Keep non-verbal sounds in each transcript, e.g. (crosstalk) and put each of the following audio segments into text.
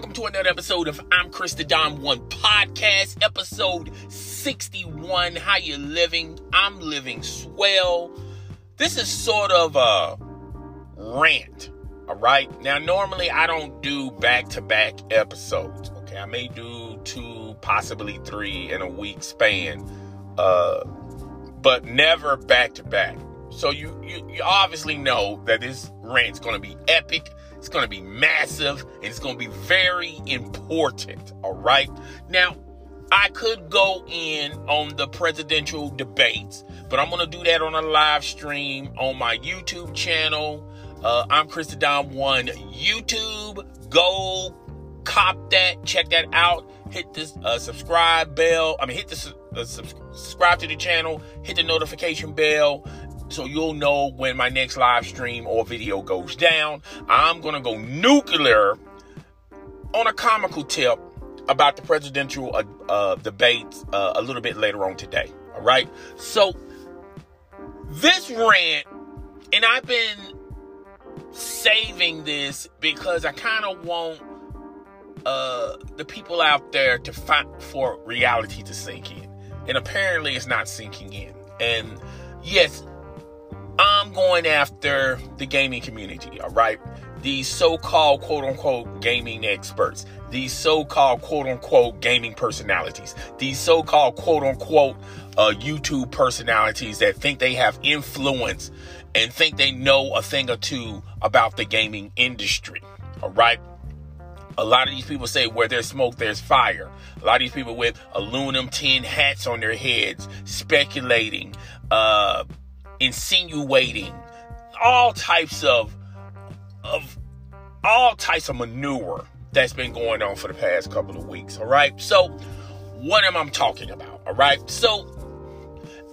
Welcome to another episode of I'm Chris the Don One podcast, episode 61. How you living? I'm living swell. This is sort of a rant, all right? Now, normally I don't do back to back episodes, okay? I may do two, possibly three in a week span, uh, but never back to back. So you, you, you obviously know that this rant's gonna be epic it's going to be massive and it's going to be very important. All right. Now, I could go in on the presidential debates, but I'm going to do that on a live stream on my YouTube channel. Uh, I'm Chris Don One YouTube. Go cop that, check that out. Hit this uh, subscribe bell. I mean, hit the uh, subscribe to the channel. Hit the notification bell so you'll know when my next live stream or video goes down. I'm going to go nuclear on a comical tip about the presidential uh, uh, debates uh, a little bit later on today. All right. So this rant, and I've been saving this because I kind of want uh, the people out there to fight for reality to sink in. And apparently it's not sinking in. And yes, I'm going after the gaming community, all right? These so called quote unquote gaming experts, these so called quote unquote gaming personalities, these so called quote unquote uh, YouTube personalities that think they have influence and think they know a thing or two about the gaming industry, all right? A lot of these people say where there's smoke, there's fire. A lot of these people with aluminum tin hats on their heads, speculating, uh, insinuating all types of of all types of manure that's been going on for the past couple of weeks. All right. So, what am I talking about? All right. So,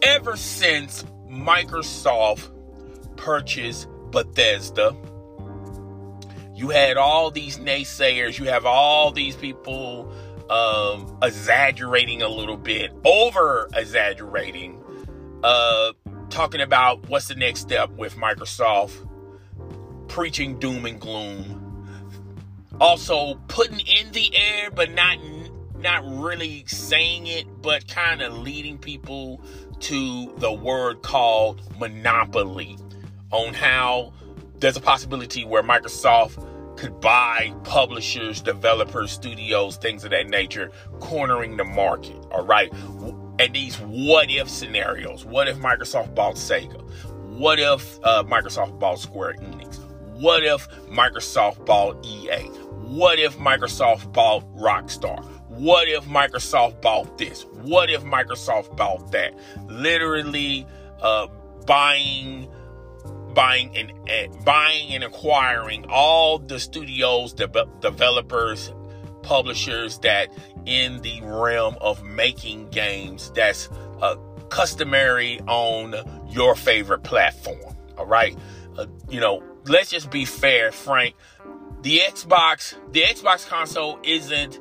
ever since Microsoft purchased Bethesda, you had all these naysayers, you have all these people um, exaggerating a little bit, over exaggerating, uh, talking about what's the next step with Microsoft, preaching doom and gloom. Also putting in the air but not not really saying it, but kind of leading people to the word called monopoly on how there's a possibility where Microsoft could buy publishers, developers, studios, things of that nature, cornering the market. All right and these what if scenarios. What if Microsoft bought Sega? What if uh, Microsoft bought Square Enix? What if Microsoft bought EA? What if Microsoft bought Rockstar? What if Microsoft bought this? What if Microsoft bought that? Literally uh, buying, buying and uh, buying and acquiring all the studios, de- developers, publishers that in the realm of making games that's uh, customary on your favorite platform. All right. Uh, you know, let's just be fair, Frank. The Xbox, the Xbox console isn't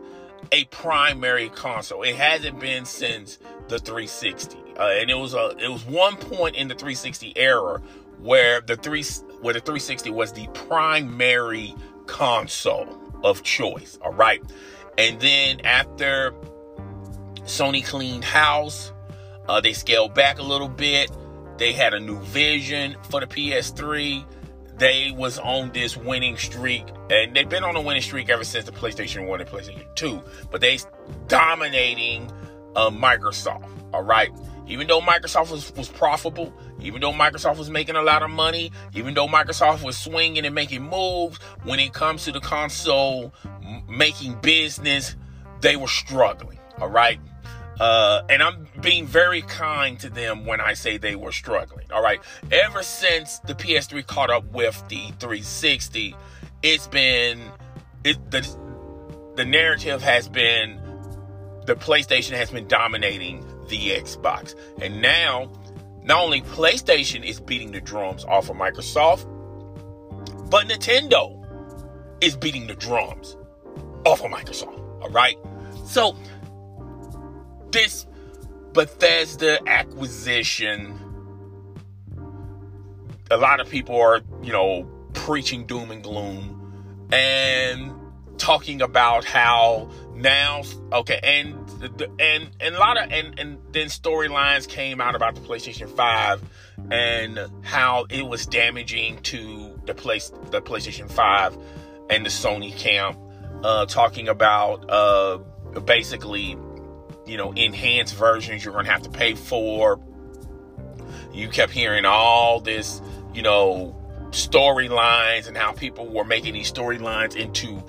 a primary console. It hasn't been since the 360. Uh, and it was a it was one point in the 360 era where the three where the 360 was the primary console of choice. All right. And then after Sony cleaned house, uh, they scaled back a little bit. They had a new vision for the PS3. They was on this winning streak, and they've been on a winning streak ever since the PlayStation 1 and PlayStation 2. But they dominating uh, Microsoft. All right. Even though Microsoft was, was profitable, even though Microsoft was making a lot of money, even though Microsoft was swinging and making moves, when it comes to the console making business, they were struggling. All right. Uh, and I'm being very kind to them when I say they were struggling. All right. Ever since the PS3 caught up with the 360, it's been it the the narrative has been the PlayStation has been dominating the Xbox. And now not only PlayStation is beating the drums off of Microsoft, but Nintendo is beating the drums off of Microsoft. All right. So this Bethesda acquisition, a lot of people are, you know, preaching doom and gloom. And talking about how now okay and and and a lot of and and then storylines came out about the PlayStation 5 and how it was damaging to the place the PlayStation 5 and the Sony camp uh talking about uh basically you know enhanced versions you're going to have to pay for. You kept hearing all this you know storylines and how people were making these storylines into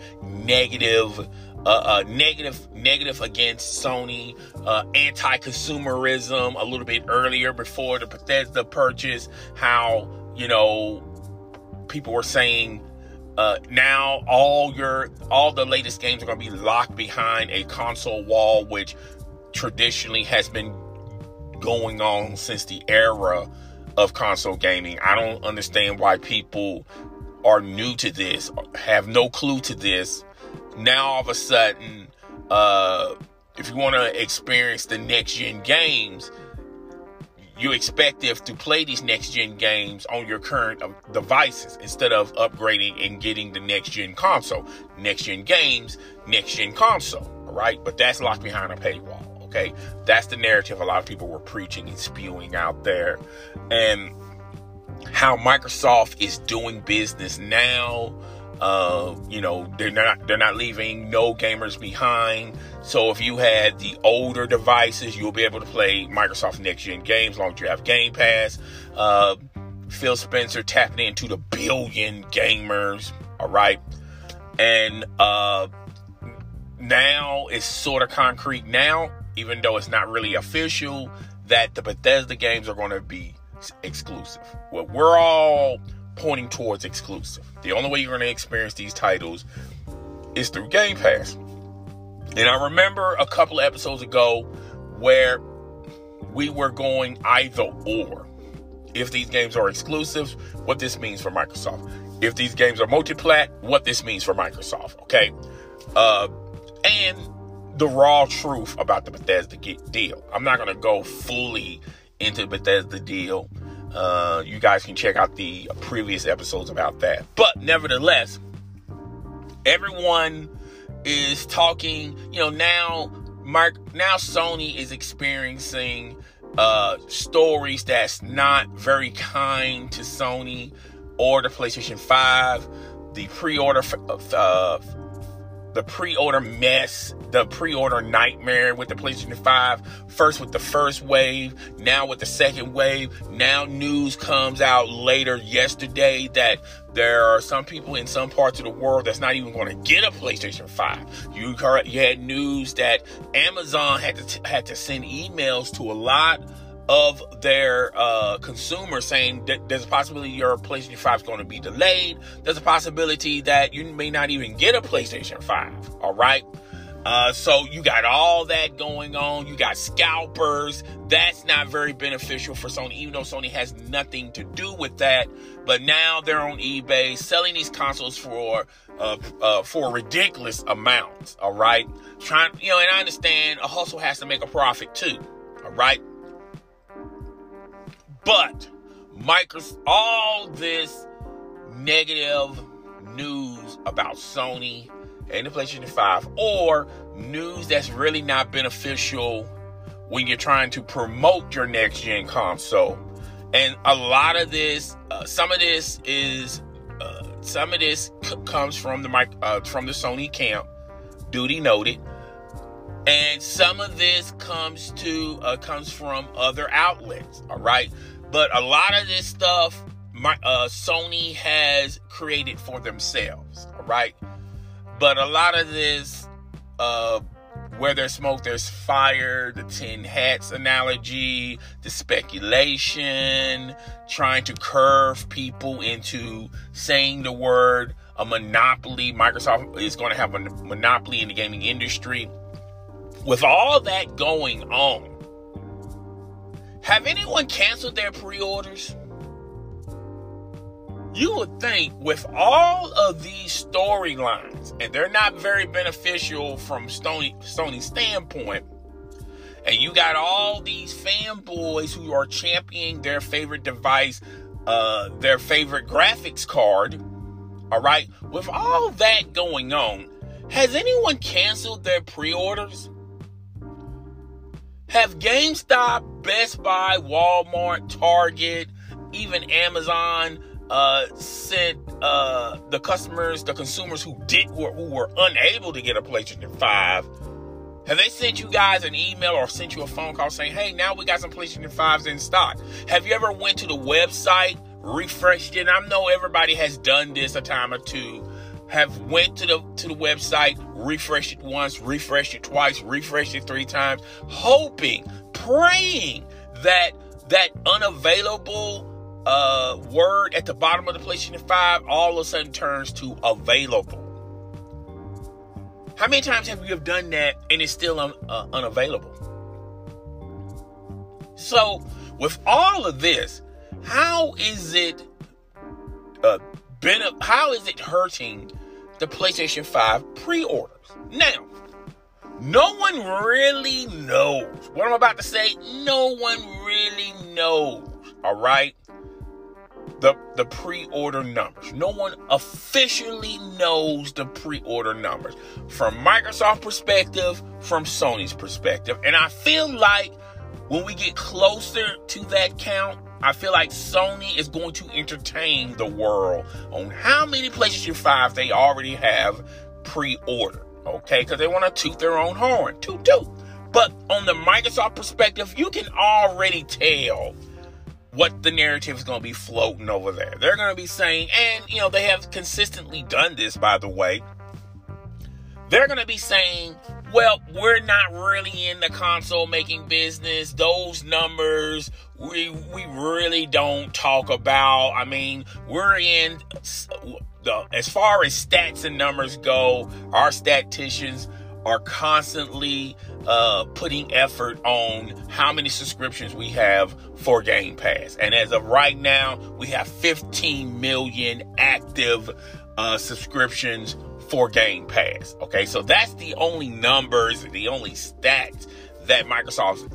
negative uh, uh, negative negative against Sony, uh, anti-consumerism a little bit earlier before the Bethesda purchase. How you know people were saying uh, now all your all the latest games are going to be locked behind a console wall, which traditionally has been going on since the era of console gaming. I don't understand why people are new to this, have no clue to this. Now all of a sudden, uh, if you want to experience the next gen games, you expect if to play these next gen games on your current uh, devices instead of upgrading and getting the next gen console. Next gen games, next gen console, right? But that's locked behind a paywall. Okay, that's the narrative a lot of people were preaching and spewing out there, and how Microsoft is doing business now. Uh, you know, they're not they're not leaving no gamers behind. So if you had the older devices, you'll be able to play Microsoft next gen games as long as you have Game Pass. Uh, Phil Spencer tapping into the billion gamers. All right, and uh, now it's sort of concrete now even though it's not really official, that the Bethesda games are going to be exclusive. Well, we're all pointing towards exclusive. The only way you're going to experience these titles is through Game Pass. And I remember a couple of episodes ago where we were going either or. If these games are exclusives, what this means for Microsoft. If these games are multi-plat, what this means for Microsoft. Okay. Uh, and the raw truth about the Bethesda deal. I'm not going to go fully into the Bethesda deal. Uh, you guys can check out the previous episodes about that. But nevertheless, everyone is talking. You know, now Mark, now Sony is experiencing uh, stories that's not very kind to Sony or the PlayStation Five. The pre-order uh, the pre-order mess, the pre-order nightmare with the PlayStation 5, first with the first wave, now with the second wave. Now news comes out later yesterday that there are some people in some parts of the world that's not even going to get a PlayStation 5. You, you had news that Amazon had to had to send emails to a lot of their uh, saying that there's a possibility your PlayStation 5 is going to be delayed. There's a possibility that you may not even get a PlayStation 5. All right. Uh, so you got all that going on. You got scalpers. That's not very beneficial for Sony, even though Sony has nothing to do with that. But now they're on eBay selling these consoles for uh, uh, for ridiculous amounts. All right, trying you know, and I understand a hustle has to make a profit too. All right, but Microsoft, all this negative news about Sony and the PlayStation 5, or news that's really not beneficial when you're trying to promote your next gen console. And a lot of this, uh, some of this is, uh, some of this c- comes from the mic, uh, from the Sony camp. Duty noted. And some of this comes to uh, comes from other outlets. All right. But a lot of this stuff, my, uh, Sony has created for themselves. All right. But a lot of this, uh, where there's smoke, there's fire, the tin hats analogy, the speculation, trying to curve people into saying the word a monopoly. Microsoft is going to have a monopoly in the gaming industry. With all that going on, have anyone canceled their pre orders? You would think, with all of these storylines, and they're not very beneficial from Sony, Sony's standpoint, and you got all these fanboys who are championing their favorite device, uh, their favorite graphics card, all right, with all that going on, Has anyone canceled their pre-orders? Have GameStop, Best Buy, Walmart, Target, even Amazon uh, sent uh, the customers, the consumers who did were, who were unable to get a PlayStation 5 have they sent you guys an email or sent you a phone call saying, hey, now we got some PlayStation 5s in stock? Have you ever went to the website, refreshed it? I know everybody has done this a time or two. Have went to the to the website, refreshed it once, refreshed it twice, refreshed it three times, hoping, praying that that unavailable uh, word at the bottom of the PlayStation 5 all of a sudden turns to available. How many times have you have done that and it's still un, uh, unavailable? So, with all of this, how is it uh, been, how is it hurting the PlayStation 5 pre-orders? Now, no one really knows. What I'm about to say, no one really knows. All right? the the pre-order numbers. No one officially knows the pre-order numbers from Microsoft perspective, from Sony's perspective. And I feel like when we get closer to that count, I feel like Sony is going to entertain the world on how many PlayStation 5 they already have pre-ordered. Okay, because they want to toot their own horn. Toot toot. But on the Microsoft perspective, you can already tell what the narrative is going to be floating over there. They're going to be saying, and you know, they have consistently done this, by the way. They're going to be saying, well, we're not really in the console making business. Those numbers we we really don't talk about. I mean, we're in the as far as stats and numbers go, our statisticians are constantly uh, putting effort on how many subscriptions we have for Game Pass. And as of right now, we have 15 million active uh, subscriptions for Game Pass. Okay, so that's the only numbers, the only stats that Microsoft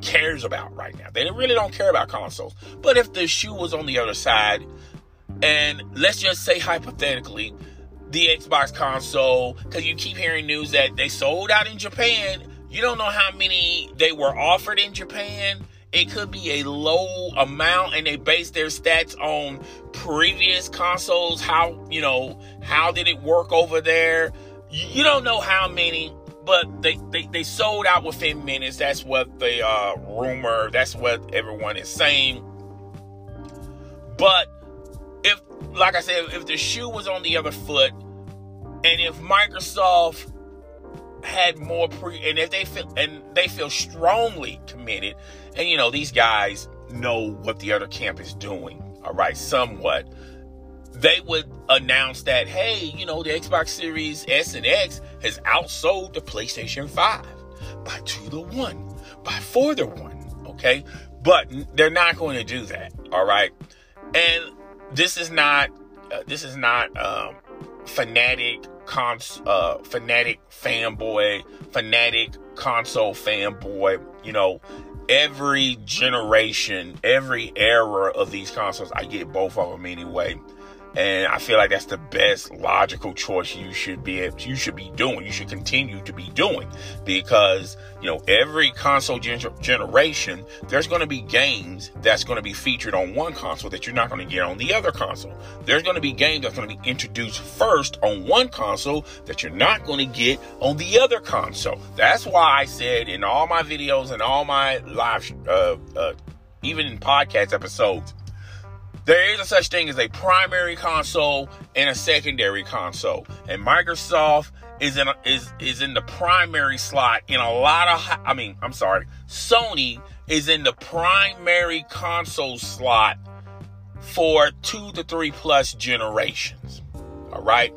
cares about right now. They really don't care about consoles. But if the shoe was on the other side, and let's just say hypothetically, the Xbox console because you keep hearing news that they sold out in Japan. You don't know how many they were offered in Japan. It could be a low amount and they base their stats on previous consoles. How, you know, how did it work over there? You don't know how many, but they, they, they sold out within minutes. That's what the uh, rumor, that's what everyone is saying. But if, like I said, if the shoe was on the other foot, and if Microsoft had more pre and if they feel and they feel strongly committed, and you know, these guys know what the other camp is doing, all right, somewhat, they would announce that, hey, you know, the Xbox Series S and X has outsold the PlayStation 5 by two to one, by four to one, okay? But they're not going to do that, all right? And this is not, uh, this is not um, fanatic cons uh fanatic fanboy, fanatic console fanboy, you know, every generation, every era of these consoles, I get both of them anyway. And I feel like that's the best logical choice you should be you should be doing. You should continue to be doing because you know every console gener- generation there's going to be games that's going to be featured on one console that you're not going to get on the other console. There's going to be games that's going to be introduced first on one console that you're not going to get on the other console. That's why I said in all my videos and all my live, uh, uh, even in podcast episodes there is a such thing as a primary console and a secondary console, and Microsoft is in a, is is in the primary slot in a lot of. I mean, I'm sorry, Sony is in the primary console slot for two to three plus generations. All right,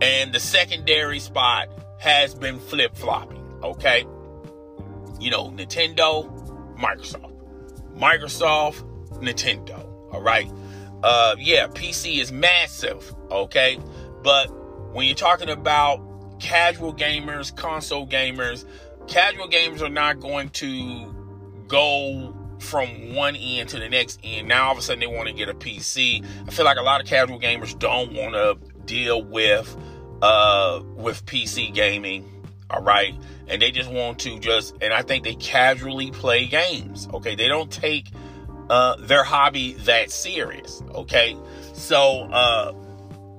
and the secondary spot has been flip flopping. Okay, you know, Nintendo, Microsoft, Microsoft, Nintendo. All right. Uh, yeah, PC is massive. Okay. But when you're talking about casual gamers, console gamers, casual gamers are not going to go from one end to the next end. Now all of a sudden they want to get a PC. I feel like a lot of casual gamers don't want to deal with uh, with PC gaming. All right. And they just want to just, and I think they casually play games. Okay. They don't take uh, their hobby that serious. Okay. So, uh,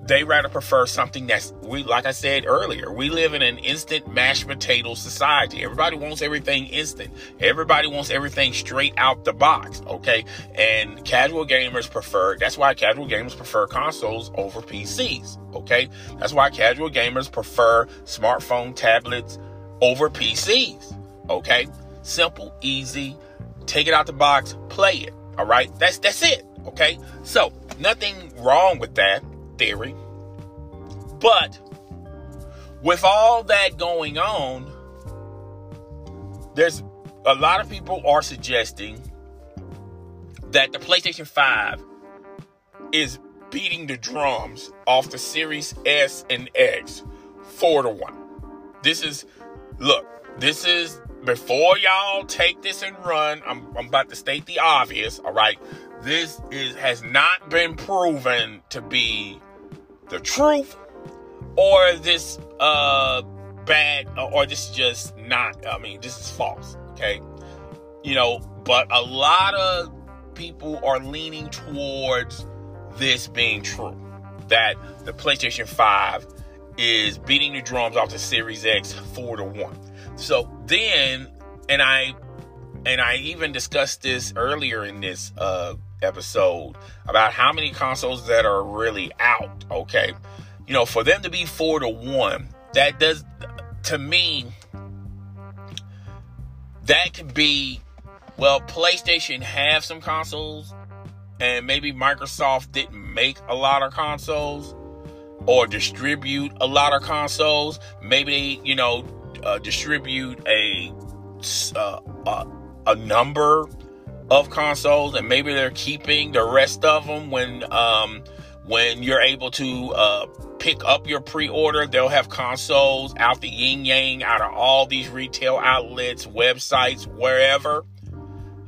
they rather prefer something that's we like I said earlier, we live in an instant mashed potato society. Everybody wants everything instant. Everybody wants everything straight out the box, okay? And casual gamers prefer that's why casual gamers prefer consoles over PCs, okay? That's why casual gamers prefer smartphone tablets over PCs, okay? Simple, easy, take it out the box, play it. All right? That's that's it, okay? So, nothing wrong with that theory. But with all that going on, there's a lot of people are suggesting that the PlayStation 5 is beating the drums off the Series S and X 4 to 1. This is look, this is before y'all take this and run, I'm, I'm about to state the obvious, all right? This is has not been proven to be the truth or this uh bad or this is just not i mean this is false okay you know but a lot of people are leaning towards this being true that the playstation 5 is beating the drums off the series x 4 to 1 so then and i and i even discussed this earlier in this uh episode about how many consoles that are really out. Okay. You know, for them to be four to one, that does, to me, that could be, well, PlayStation have some consoles, and maybe Microsoft didn't make a lot of consoles or distribute a lot of consoles. Maybe, you know, uh, distribute a, uh, a, a number of consoles, and maybe they're keeping the rest of them when um, when you're able to uh, pick up your pre-order. They'll have consoles out the yin yang out of all these retail outlets, websites, wherever.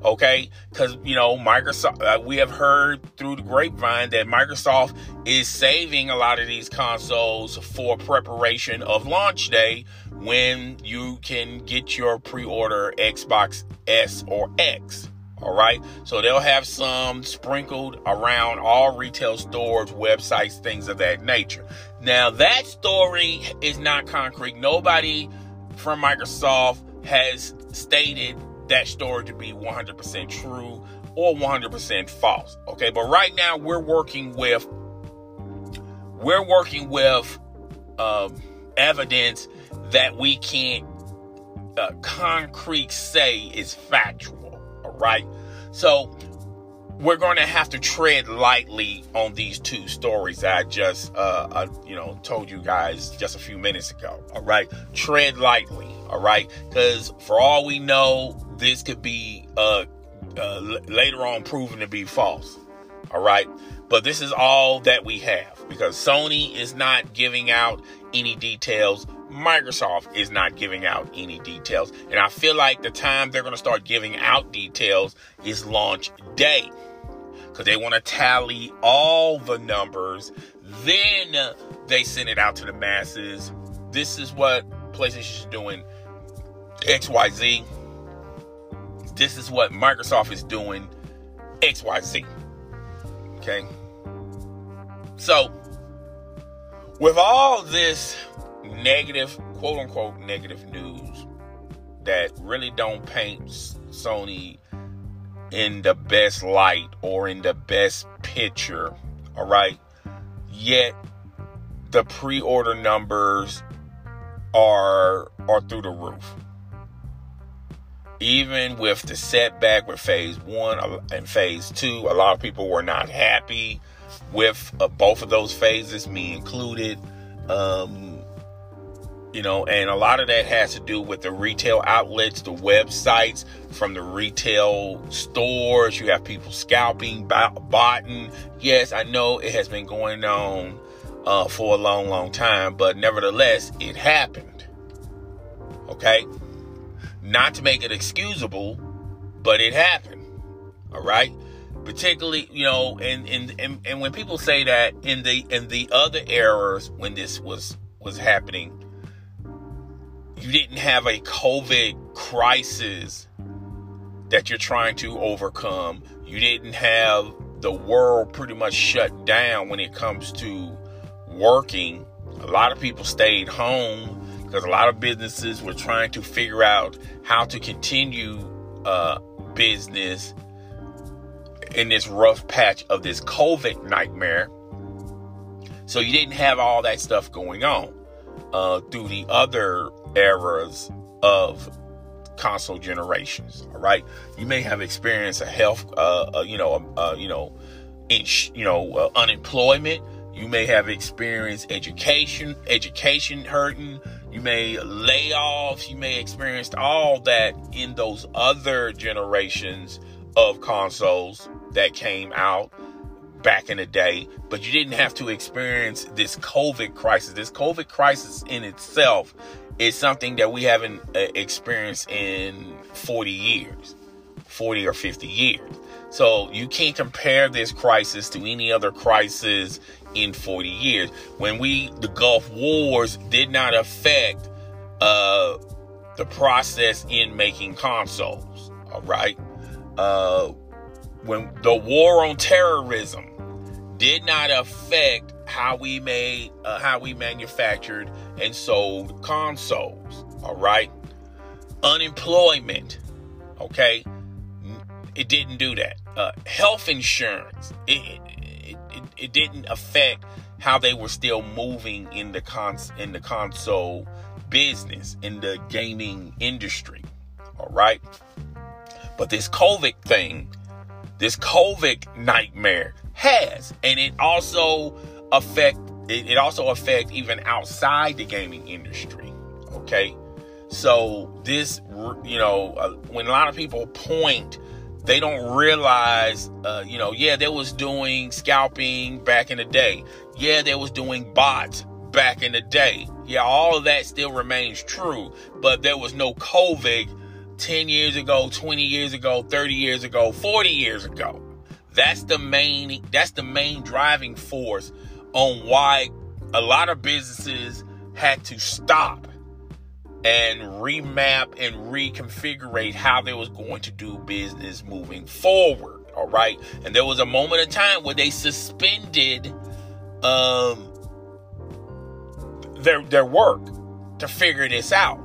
Okay, because you know Microsoft, uh, we have heard through the grapevine that Microsoft is saving a lot of these consoles for preparation of launch day when you can get your pre-order Xbox S or X. All right. So they'll have some sprinkled around all retail stores, websites, things of that nature. Now, that story is not concrete. Nobody from Microsoft has stated that story to be 100% true or 100% false. Okay. But right now, we're working with, we're working with, um, evidence that we can't uh, concrete say is factual right? So we're going to have to tread lightly on these two stories that I just, uh, uh, you know, told you guys just a few minutes ago. All right, tread lightly. All right, because for all we know, this could be uh, uh, later on proven to be false. All right, but this is all that we have because Sony is not giving out any details. Microsoft is not giving out any details. And I feel like the time they're going to start giving out details is launch day. Because they want to tally all the numbers. Then they send it out to the masses. This is what PlayStation is doing. XYZ. This is what Microsoft is doing. XYZ. Okay. So, with all this negative, quote unquote, negative news that really don't paint Sony in the best light or in the best picture, all right? Yet the pre-order numbers are are through the roof. Even with the setback with phase 1 and phase 2, a lot of people were not happy with uh, both of those phases, me included. Um, you know, and a lot of that has to do with the retail outlets, the websites from the retail stores. You have people scalping, botting. Yes, I know it has been going on uh, for a long, long time, but nevertheless, it happened. Okay? Not to make it excusable, but it happened. All right? particularly you know and, and and and when people say that in the in the other eras when this was was happening, you didn't have a COVID crisis that you're trying to overcome. You didn't have the world pretty much shut down when it comes to working. A lot of people stayed home because a lot of businesses were trying to figure out how to continue uh, business in this rough patch of this COVID nightmare. So you didn't have all that stuff going on uh, through the other eras of console generations. All right, you may have experienced a health, uh, uh, you know, uh, you know, in, you know, uh, unemployment. You may have experienced education, education hurting. You may layoffs. You may experienced all that in those other generations of consoles that came out back in the day, but you didn't have to experience this COVID crisis. This COVID crisis in itself is something that we haven't uh, experienced in 40 years, 40 or 50 years. So you can't compare this crisis to any other crisis in 40 years. When we, the Gulf Wars did not affect uh, the process in making consoles. All right. Uh, when the war on terrorism did not affect how we made, uh, how we manufactured and sold consoles. All right. Unemployment. Okay. It didn't do that. Uh, health insurance. It, it, it, it didn't affect how they were still moving in the cons in the console business in the gaming industry. All right. But this COVID thing, this COVID nightmare has, and it also affect it, it also affect even outside the gaming industry. Okay. So this, you know, uh, when a lot of people point they don't realize, uh, you know, yeah, they was doing scalping back in the day. Yeah, they was doing bots back in the day. Yeah, all of that still remains true, but there was no COVID 10 years ago, 20 years ago, 30 years ago, 40 years ago. That's the main that's the main driving force on why a lot of businesses had to stop and remap and reconfigure how they was going to do business moving forward. All right. And there was a moment of time where they suspended um their their work to figure this out.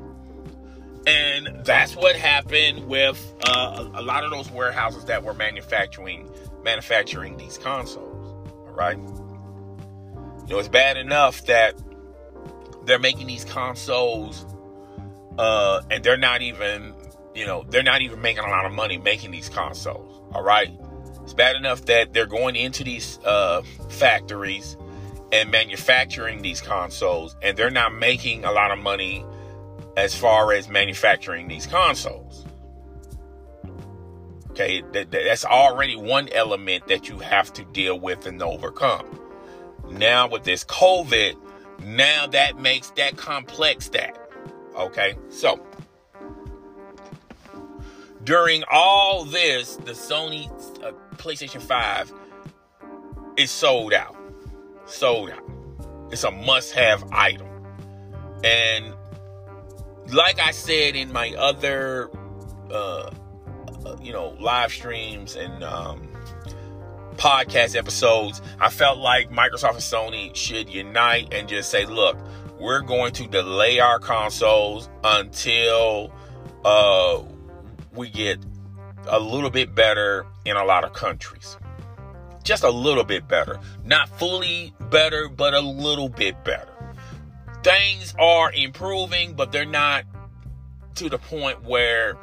And that's what happened with uh, a, lot of those warehouses that were manufacturing manufacturing these consoles. All right. You know, it's bad enough that they're making these consoles uh, and they're not even, you know, they're not even making a lot of money making these consoles. All right. It's bad enough that they're going into these uh, factories and manufacturing these consoles, and they're not making a lot of money as far as manufacturing these consoles. Okay, that, that's already one element that you have to deal with and overcome. Now, with this COVID, now that makes that complex that. Okay, so during all this, the Sony uh, PlayStation 5 is sold out. Sold out. It's a must have item. And like I said in my other, uh, uh, you know, live streams and um, podcast episodes, I felt like Microsoft and Sony should unite and just say, look, we're going to delay our consoles until uh, we get a little bit better in a lot of countries. Just a little bit better. Not fully better, but a little bit better. Things are improving, but they're not to the point where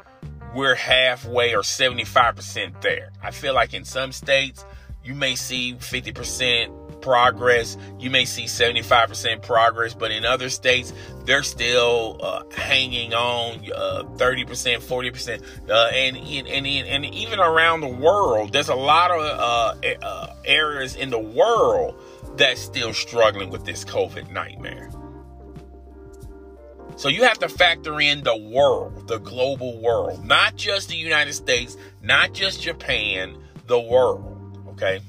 we're halfway or 75% there. I feel like in some states, you may see 50% progress. You may see 75% progress, but in other states, they're still uh, hanging on uh, 30%, 40%. Uh, and, and, and, and even around the world, there's a lot of uh, uh, areas in the world that's still struggling with this COVID nightmare. So you have to factor in the world, the global world, not just the United States, not just Japan, the world. Okay.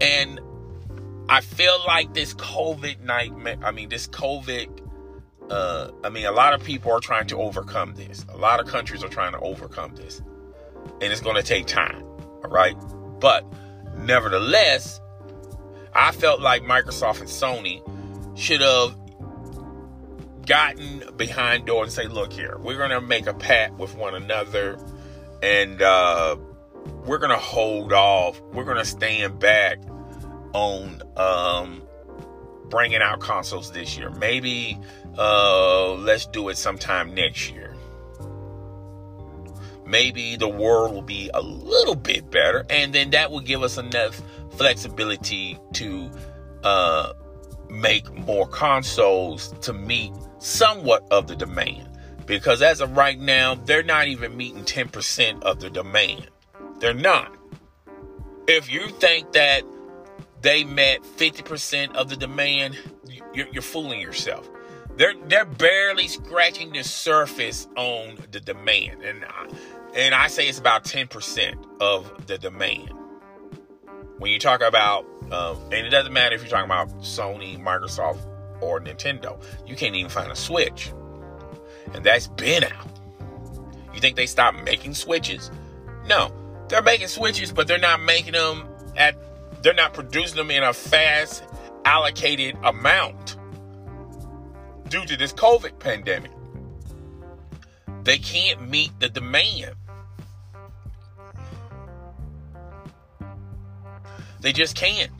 And I feel like this COVID nightmare, I mean, this COVID, uh, I mean, a lot of people are trying to overcome this. A lot of countries are trying to overcome this. And it's going to take time. All right. But nevertheless, I felt like Microsoft and Sony should have gotten behind doors and say, look here, we're going to make a pact with one another and uh, we're going to hold off. We're going to stand back on um, bringing out consoles this year. Maybe uh, let's do it sometime next year. Maybe the world will be a little bit better, and then that will give us enough flexibility to uh, make more consoles to meet somewhat of the demand. Because as of right now, they're not even meeting 10% of the demand. They're not. If you think that they met 50% of the demand, you're, you're fooling yourself. They're they're barely scratching the surface on the demand, and I, and I say it's about 10% of the demand. When you talk about, um, and it doesn't matter if you're talking about Sony, Microsoft, or Nintendo, you can't even find a Switch, and that's been out. You think they stopped making Switches? No, they're making Switches, but they're not making them at they're not producing them in a fast allocated amount due to this COVID pandemic. They can't meet the demand. They just can't.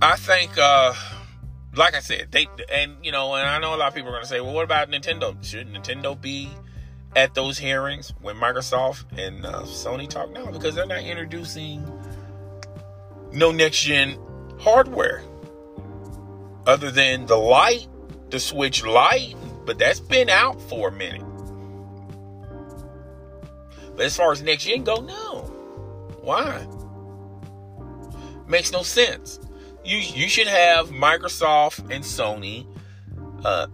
I think, uh, like I said, they and you know, and I know a lot of people are going to say, "Well, what about Nintendo? Should Nintendo be at those hearings when Microsoft and uh, Sony talk now because they're not introducing no next gen hardware other than the light, the Switch light, but that's been out for a minute. But as far as next gen go, no. Why? Makes no sense. You you should have Microsoft and Sony, uh,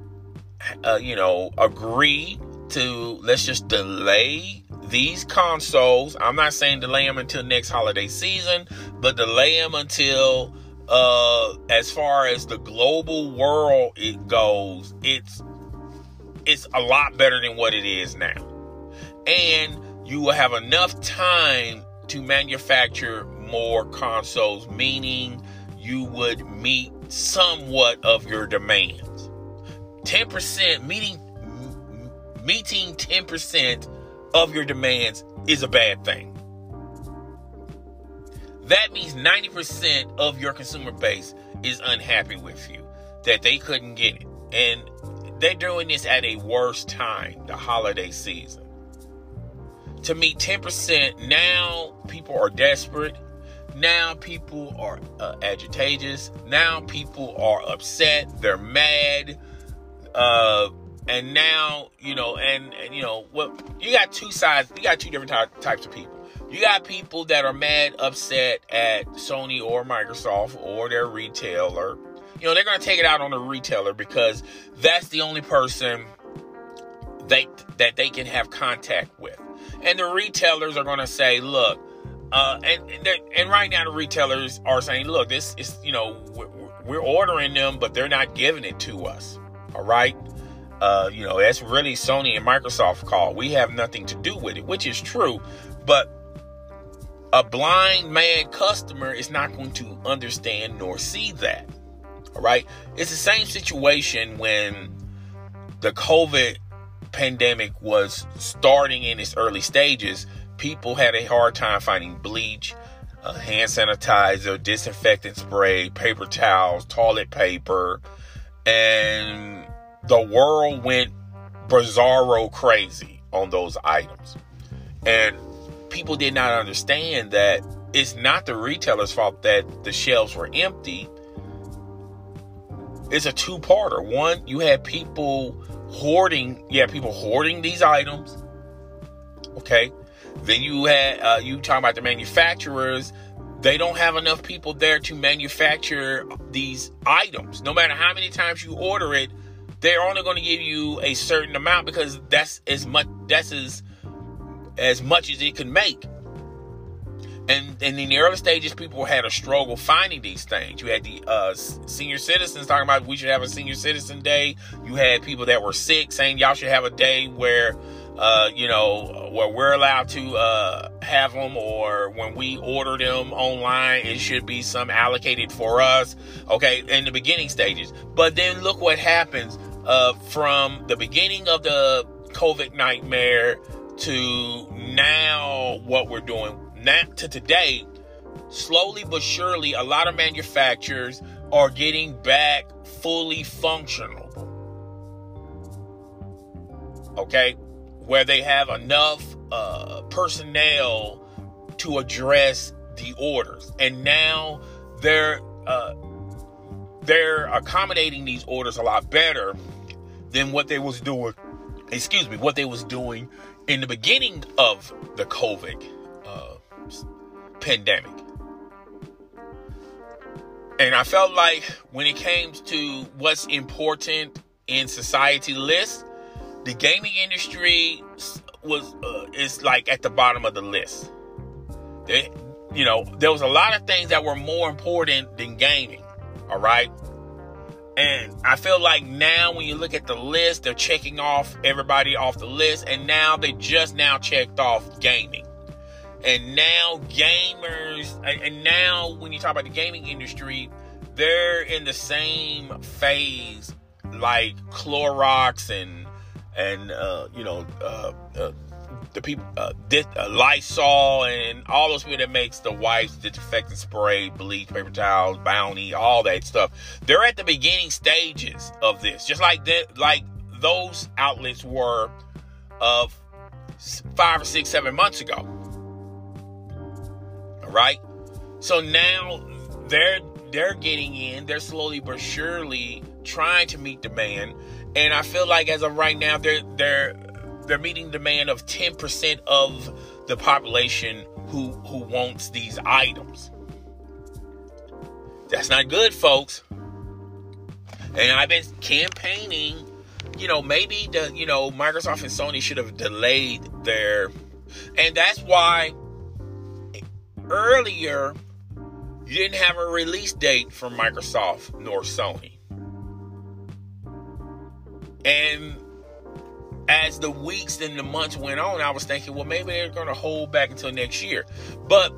uh you know, agree to let's just delay these consoles. I'm not saying delay them until next holiday season, but delay them until uh as far as the global world it goes, it's it's a lot better than what it is now. And you will have enough time to manufacture more consoles, meaning you would meet somewhat of your demands. 10% meeting meeting 10% of your demands is a bad thing. That means 90% of your consumer base is unhappy with you, that they couldn't get it. And they're doing this at a worse time, the holiday season. To meet 10%, now people are desperate. Now people are uh, agitated. Now people are upset. They're mad. Uh, and now you know and, and, you know what you got two sides you got two different ty- types of people you got people that are mad upset at sony or microsoft or their retailer you know they're to take it out on the retailer because that's the only person they that they can have contact with and the retailers are to say look uh, and and, right now the retailers are saying look this is you know we're, we're ordering them but they're not giving it to us all right uh, you know, that's really Sony and Microsoft call. We have nothing to do with it, which is true. But a blind man customer is not going to understand nor see that. All right. It's the same situation when the COVID pandemic was starting in its early stages. People had a hard time finding bleach, uh, hand sanitizer, disinfectant spray, paper towels, toilet paper, and the world went bizarro crazy on those items. And people did not understand that it's not the retailer's fault that the shelves were empty. It's a two parter. One, you had people hoarding, you people hoarding these items. Okay. Then you had, uh, you talking about the manufacturers. They don't have enough people there to manufacture these items. No matter how many times you order it, they're only going to give you a certain amount because that's as much that's as as much as it can make And, and in the early stages, people had a struggle finding these things. You had the uh, senior citizens talking about we should have a senior citizen day. You had people that were sick saying y'all should have a day where uh, you know, where we're allowed to uh, have them, or when we order them online, it should be some allocated for us. Okay, in the beginning stages. But then look what happens uh, from the beginning of the COVID nightmare to now, what we're doing now to today. Slowly but surely, a lot of manufacturers are getting back fully functional. Okay, where they have enough uh, personnel to address the orders, and now they're uh, they're accommodating these orders a lot better than what they was doing. Excuse me, what they was doing in the beginning of the COVID uh, pandemic. And I felt like when it came to what's important in society list, the gaming industry was uh, is like at the bottom of the list. They, you know, there was a lot of things that were more important than gaming. All right. And I feel like now when you look at the list, they're checking off everybody off the list, and now they just now checked off gaming. And now gamers, and now when you talk about the gaming industry, they're in the same phase like Clorox and and uh, you know uh, uh, the people uh, uh, Lysol and all those people that makes the wipes, disinfectant spray, bleach, paper towels, Bounty, all that stuff. They're at the beginning stages of this, just like like those outlets were of five or six, seven months ago. All right, so now they're they're getting in. They're slowly but surely trying to meet demand and I feel like as of right now, they're they're they're meeting the demand of 10% of the population who who wants these items. That's not good, folks. And I've been campaigning, you know, maybe the you know, Microsoft and Sony should have delayed their and that's why earlier you didn't have a release date for Microsoft nor Sony. And as the weeks and the months went on, I was thinking, well, maybe they're going to hold back until next year. But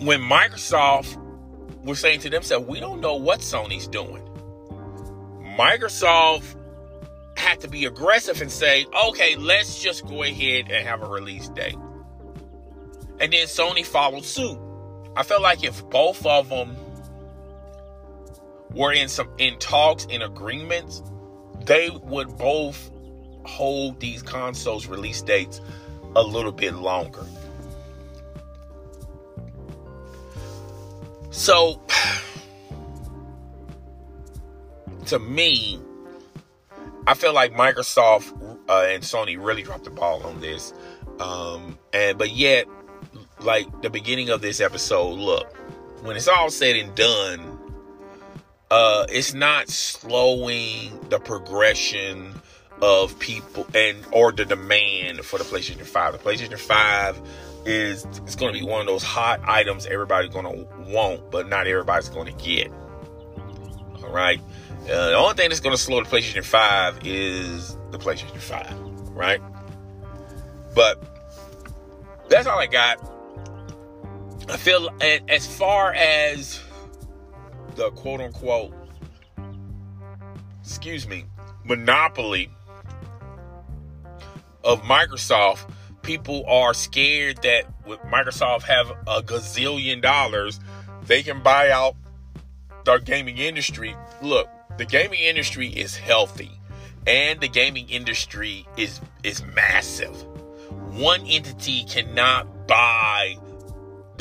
when Microsoft was saying to themselves, we don't know what Sony's doing, Microsoft had to be aggressive and say, okay, let's just go ahead and have a release date. And then Sony followed suit. I felt like if both of them were in some in talks in agreements they would both hold these consoles release dates a little bit longer. So, (sighs) to me, I feel like Microsoft uh, and Sony really dropped the ball on this. Um, and but yet, like the beginning of this episode, look, when it's all said and done, uh, it's not slowing the progression of people and or the demand for the PlayStation 5. The PlayStation 5 is it's going to be one of those hot items everybody's going to want, but not everybody's going to get. All right. Uh, the only thing that's going to slow the PlayStation 5 is the PlayStation 5, right? But that's all I got. I feel as far as the quote unquote, excuse me, monopoly of Microsoft, people are scared that with Microsoft have a gazillion dollars, they can buy out the gaming industry. Look, the gaming industry is healthy and the gaming industry is is massive. One entity cannot buy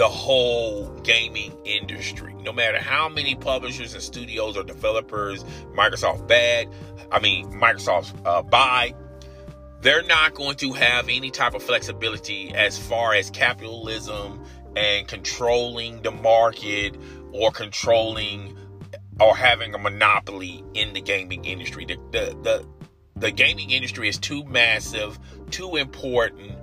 the whole gaming industry. No matter how many publishers and studios or developers Microsoft bad, I mean Microsoft uh, buy, they're not going to have any type of flexibility as far as capitalism and controlling the market or controlling or having a monopoly in the gaming industry. The the the, the gaming industry is too massive, too important,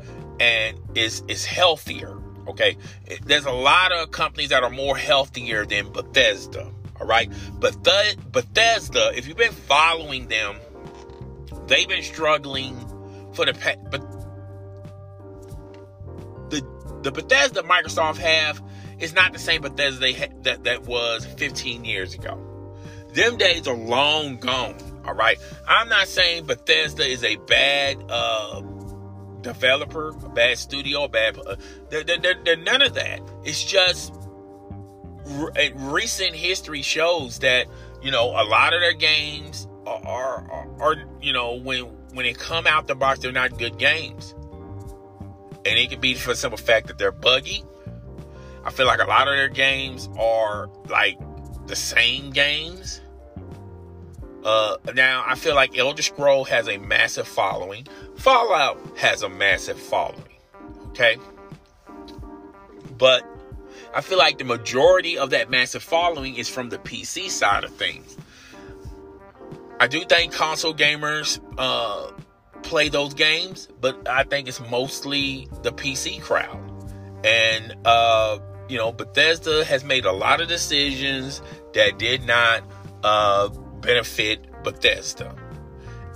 and is is healthier Okay, there's a lot of companies that are more healthier than Bethesda. All right, but the, Bethesda, if you've been following them, they've been struggling for the but the the Bethesda Microsoft have is not the same Bethesda they ha- that that was 15 years ago. Them days are long gone. All right, I'm not saying Bethesda is a bad uh, developer, a bad studio, a bad. Uh, they're, they're, they're none of that. It's just re- recent history shows that you know a lot of their games are, are, are you know when when they come out the box they're not good games, and it could be for the simple fact that they're buggy. I feel like a lot of their games are like the same games. Uh, now I feel like Elder Scroll has a massive following. Fallout has a massive following. Okay. But I feel like the majority of that massive following is from the PC side of things. I do think console gamers uh, play those games, but I think it's mostly the PC crowd. And, uh, you know, Bethesda has made a lot of decisions that did not uh, benefit Bethesda.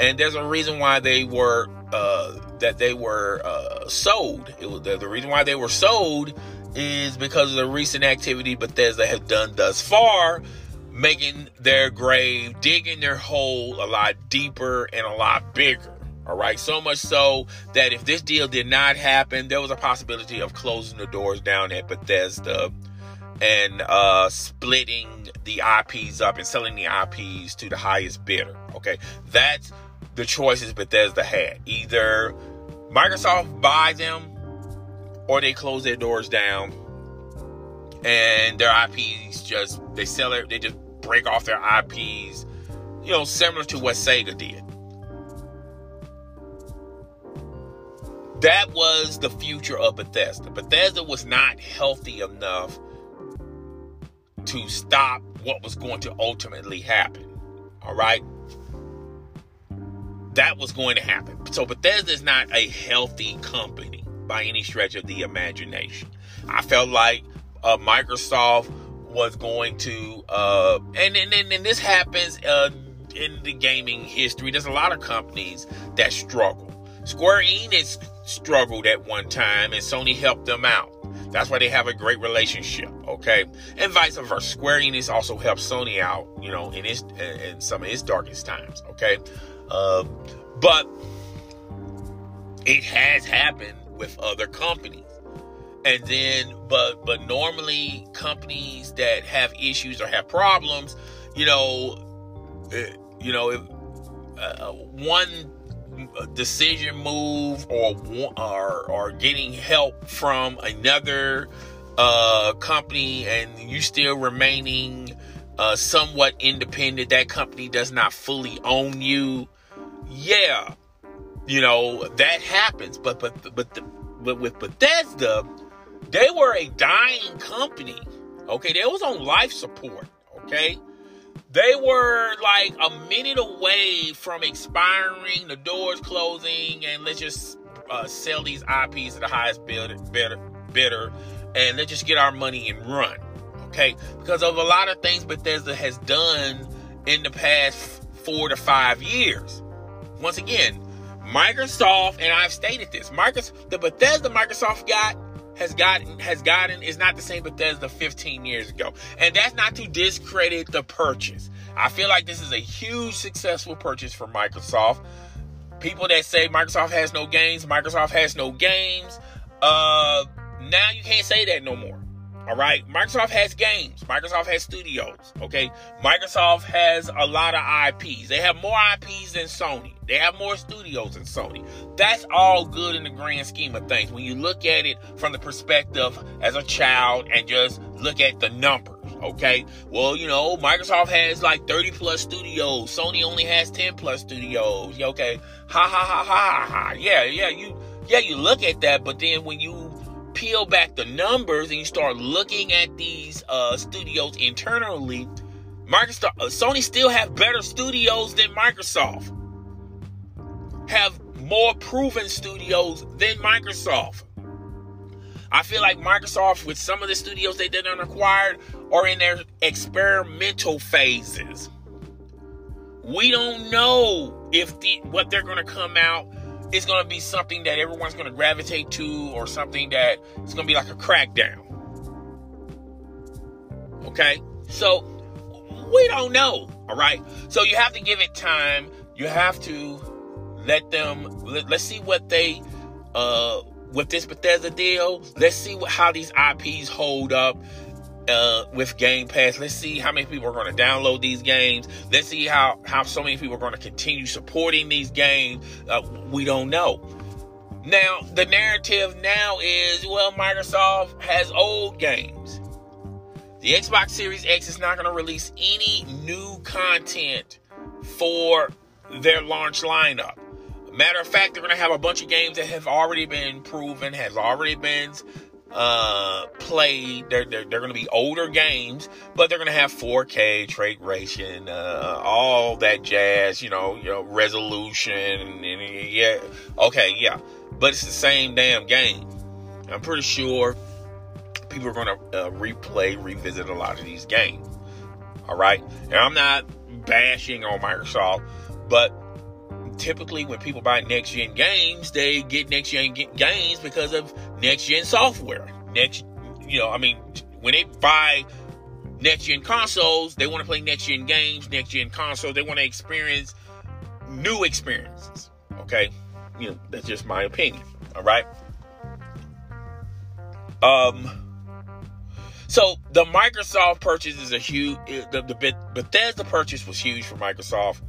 And there's a reason why they were uh, that they were uh, sold. It was the, the reason why they were sold is because of the recent activity Bethesda has done thus far, making their grave, digging their hole a lot deeper and a lot bigger. All right, so much so that if this deal did not happen, there was a possibility of closing the doors down at Bethesda and uh, splitting the IPs up and selling the IPs to the highest bidder. Okay, that's the choices Bethesda had. Either Microsoft buy them or they close their doors down and their IPs just they sell it, they just break off their IPs, you know, similar to what Sega did. That was the future of Bethesda. Bethesda was not healthy enough to stop what was going to ultimately happen. All right? That was going to happen. So Bethesda is not a healthy company by any stretch of the imagination. I felt like uh, Microsoft was going to, uh, and, and, and this happens uh, in the gaming history. There's a lot of companies that struggle. Square Enix struggled at one time, and Sony helped them out. That's why they have a great relationship, okay? And vice versa. Square Enix also helped Sony out, you know, in its in some of its darkest times, okay? Uh, but it has happened with other companies. And then, but but normally companies that have issues or have problems, you know, eh, you know, if uh, one decision move or or or getting help from another uh, company and you still remaining uh, somewhat independent, that company does not fully own you. Yeah, you know that happens. But but but the, but with Bethesda, they were a dying company. Okay, they was on life support. Okay, they were like a minute away from expiring, the doors closing, and let's just uh, sell these IPs to the highest bidder, bidder, bidder, and let's just get our money and run. Okay, because of a lot of things Bethesda has done in the past four to five years. Once again, Microsoft, and I've stated this, Microsoft, the Bethesda Microsoft got has gotten has gotten is not the same Bethesda 15 years ago. And that's not to discredit the purchase. I feel like this is a huge successful purchase for Microsoft. People that say Microsoft has no games, Microsoft has no games, uh now you can't say that no more. All right. Microsoft has games. Microsoft has studios. Okay. Microsoft has a lot of IPs. They have more IPs than Sony. They have more studios than Sony. That's all good in the grand scheme of things. When you look at it from the perspective as a child and just look at the numbers. Okay. Well, you know, Microsoft has like 30 plus studios. Sony only has 10 plus studios. Okay. Ha ha ha ha ha. Yeah. Yeah. You, yeah, you look at that, but then when you peel back the numbers and you start looking at these uh, studios internally, Microsoft, uh, Sony still have better studios than Microsoft. Have more proven studios than Microsoft. I feel like Microsoft, with some of the studios they did acquired, are in their experimental phases. We don't know if the what they're going to come out is going to be something that everyone's going to gravitate to, or something that it's going to be like a crackdown. Okay, so we don't know. All right, so you have to give it time. You have to let them. Let, us see what they uh with this Bethesda deal. Let's see what, how these IPs hold up uh, with Game Pass. Let's see how many people are going to download these games. Let's see how how so many people are going to continue supporting these games. Uh, we don't know. Now the narrative now is well, Microsoft has old games. The Xbox Series X is not going to release any new content for their launch lineup. Matter of fact, they're going to have a bunch of games that have already been proven, has already been uh, played. They're, they're, they're going to be older games, but they're going to have 4K, ray tracing, uh, all that jazz, you know, you know, resolution. And, and, yeah, okay, yeah. But it's the same damn game. I'm pretty sure people are going to uh, replay, revisit a lot of these games. All right. And I'm not bashing on Microsoft, but typically when people buy next gen games, they get next gen games because of next gen software. Next, you know, I mean, when they buy next gen consoles, they want to play next gen games, next gen consoles. They want to experience new experiences. Okay, you know, that's just my opinion. All right. Um. So the Microsoft purchase is a huge. The, the Bethesda purchase was huge for Microsoft.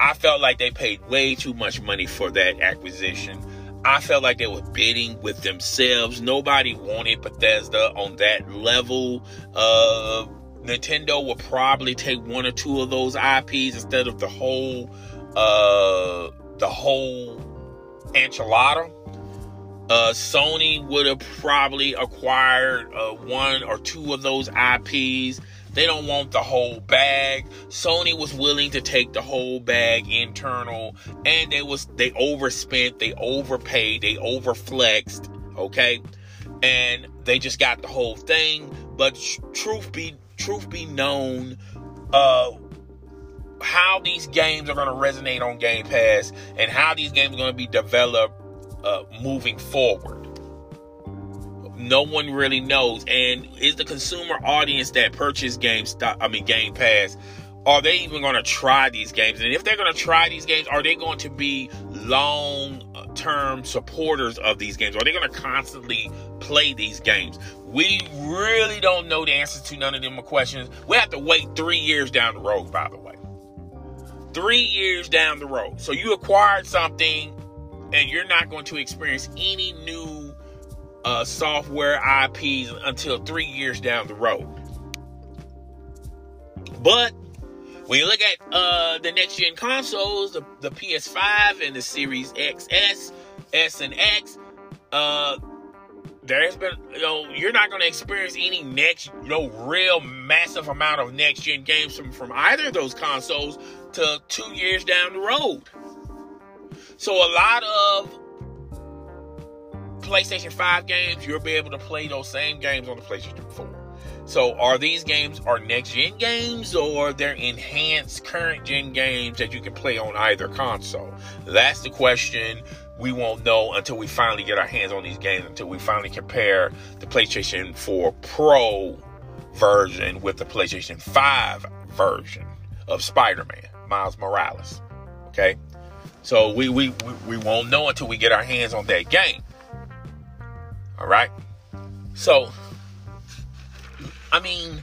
I felt like they paid way too much money for that acquisition. I felt like they were bidding with themselves. Nobody wanted Bethesda on that level. Uh, Nintendo will probably take one or two of those IPs instead of the whole, uh, the whole enchilada. Uh, Sony would have probably acquired uh, one or two of those IPs. They don't want the whole bag. Sony was willing to take the whole bag internal, and they was they overspent, they overpaid, they overflexed. Okay, and they just got the whole thing. But truth be truth be known, uh, how these games are going to resonate on Game Pass and how these games are going to be developed uh, moving forward no one really knows. And is the consumer audience that purchase GameStop, I mean Game Pass, are they even going to try these games? And if they're going to try these games, are they going to be long uh, term supporters of these games? Are they going to constantly play these games? We really don't know the answers to none of them questions. We have to wait three years down the road, by the way. Three years down the road. So you acquired something and you're not going to experience any new uh, software IPs until three years down the road. But when you look at uh, the next gen consoles, the, the PS5 and the Series XS, S and X, uh, there has been, you know, you're not going to experience any next, you know, real massive amount of next gen games from, from either of those consoles to two years down the road. So a lot of PlayStation 5 games, you'll be able to play those same games on the PlayStation 4. So are these games are next gen games or they're enhanced current gen games that you can play on either console? That's the question we won't know until we finally get our hands on these games, until we finally compare the PlayStation 4 Pro version with the PlayStation 5 version of Spider-Man, Miles Morales. Okay? So we, we, we, we won't know until we get our hands on that game. All right. So, I mean,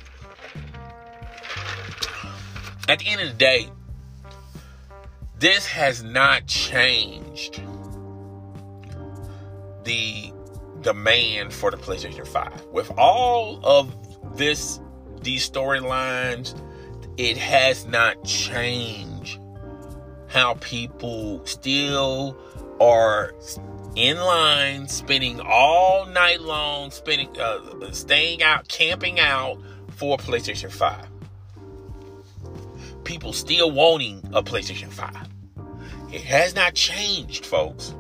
at the end of the day, this has not changed the demand for the PlayStation 5. With all of this, these storylines, it has not changed how people still are in line, spending all night long, spending, uh, staying out, camping out for PlayStation 5. People still wanting a PlayStation 5. It has not changed, folks.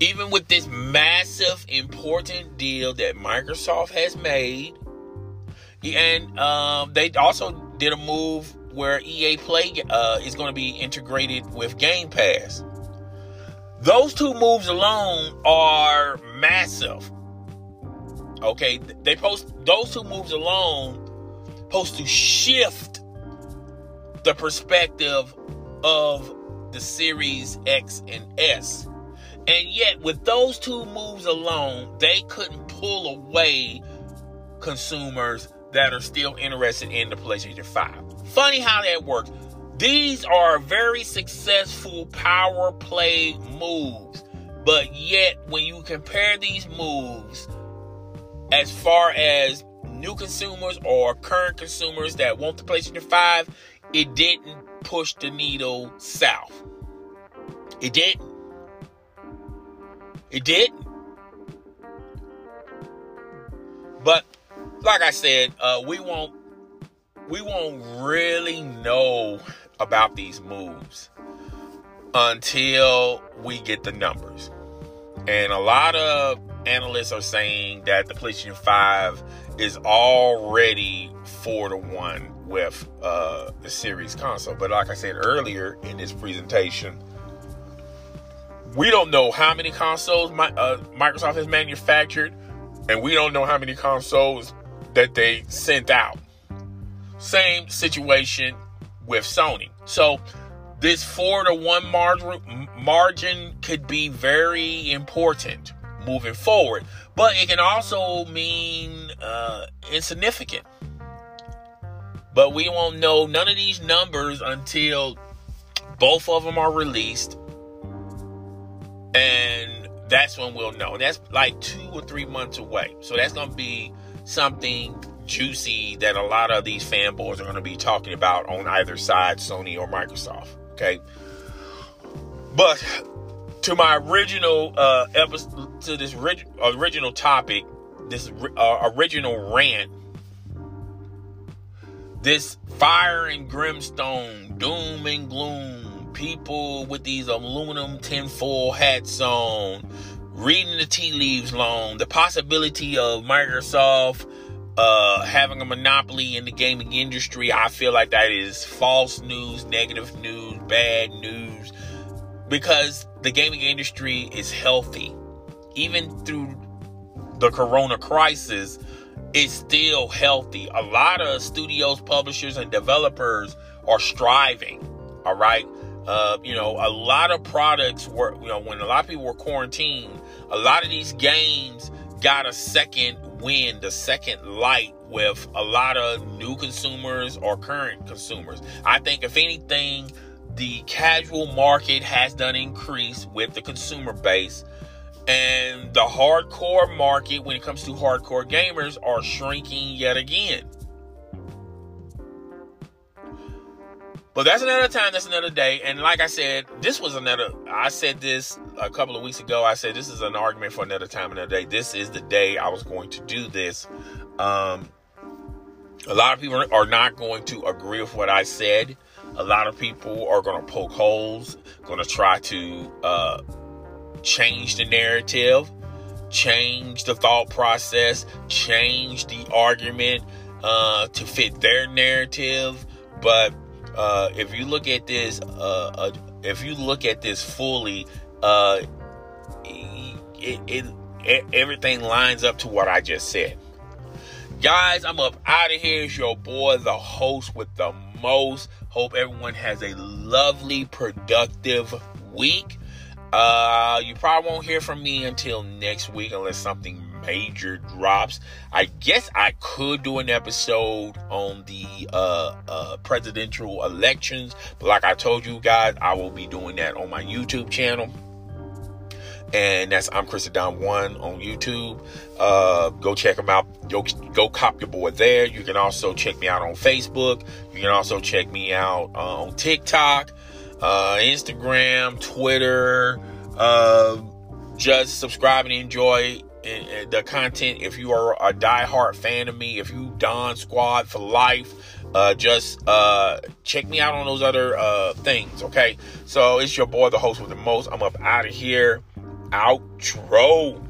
even with this massive, important deal that Microsoft has made, and um, they also did a move where EA Play uh, is going to be integrated with Game Pass. Those two moves alone are massive. Okay, they post those two moves alone supposed to shift the perspective of the Series X and S. And yet, with those two moves alone, they couldn't pull away consumers that are still interested in the PlayStation 5. Funny how that works. These are very successful power play moves, but yet, when you compare these moves as far as new consumers or current consumers that want the PlayStation 5, it didn't push the needle south. It didn't. It didn't. But like I said, uh, we won't we won't really know about these moves until we get the numbers. And a lot of analysts are saying that the PlayStation 5 is already four to one with uh, the series console. But like I said earlier in this presentation, we don't know how many consoles my, uh, Microsoft has manufactured, and we don't know how many consoles that they sent out. Same situation with Sony. So this four to one margin margin could be very important moving forward, but it can also mean uh, insignificant. But we won't know none of these numbers until both of them are released, and that's when we'll know. And that's like two or three months away. So that's going to be something juicy that a lot of these fanboys are going to be talking about on either side, Sony or Microsoft. Okay. But to my original uh, episode, to this ri- original topic, this uh, original rant, this fire and grimstone, doom and gloom, people with these aluminum tinfoil hats on, reading the tea leaves long, the possibility of Microsoft uh, having a monopoly in the gaming industry, I feel like that is false news, negative news, bad news, because the gaming industry is healthy. Even through the corona crisis, it's still healthy. A lot of studios, publishers, and developers are striving. All right. Uh, you know, a lot of products were, you know, when a lot of people were quarantined, a lot of these games got a second wind, the second light with a lot of new consumers or current consumers. I think, if anything, the casual market has done increase with the consumer base, and the hardcore market, when it comes to hardcore gamers, are shrinking yet again. But that's another time, that's another day. And like I said, this was another, I said this a couple of weeks ago. I said this is an argument for another time, another day. This is the day I was going to do this. Um, a lot of people are not going to agree with what I said. A lot of people are going to poke holes, going to try to uh, change the narrative, change the thought process, change the argument uh, to fit their narrative. But uh, if you look at this, uh, uh, if you look at this fully, uh, it, it, it, everything lines up to what I just said. Guys, I'm up out of here. It's your boy, the host with the most. Hope everyone has a lovely, productive week. Uh, you probably won't hear from me until next week unless something major drops. I guess I could do an episode on the uh, uh, presidential elections, but like I told you guys, I will be doing that on my YouTube channel. And that's I'm Chris Don One on YouTube. Uh, go check them out. Go go cop your boy there. You can also check me out on Facebook. You can also check me out uh, on TikTok, uh, Instagram, Twitter. Uh, just subscribe and enjoy the content. If you are a die-hard fan of me, if you Don Squad for life, uh, just uh, check me out on those other uh, things. Okay, so it's your boy, the host with the most. I'm up out of here. outro.